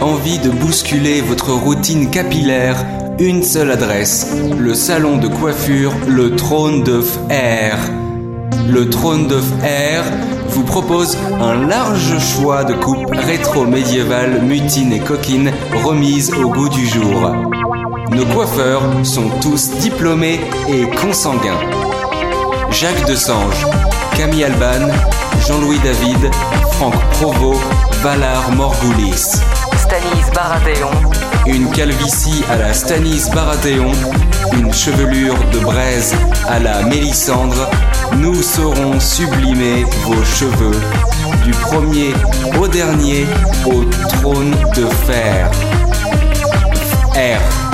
Envie de bousculer votre routine capillaire Une seule adresse, le salon de coiffure Le Trône de Fer. Le Trône de Fer vous propose un large choix de coupes rétro-médiévales, mutines et coquines remises au goût du jour. Nos coiffeurs sont tous diplômés et consanguins. Jacques Desange, Camille Alban, Jean-Louis David, Franck Provost, Valar Morgoulis. Stanis Baratheon. Une calvitie à la Stanis Baratheon, une chevelure de braise à la Mélissandre, nous saurons sublimer vos cheveux, du premier au dernier au trône de fer. R.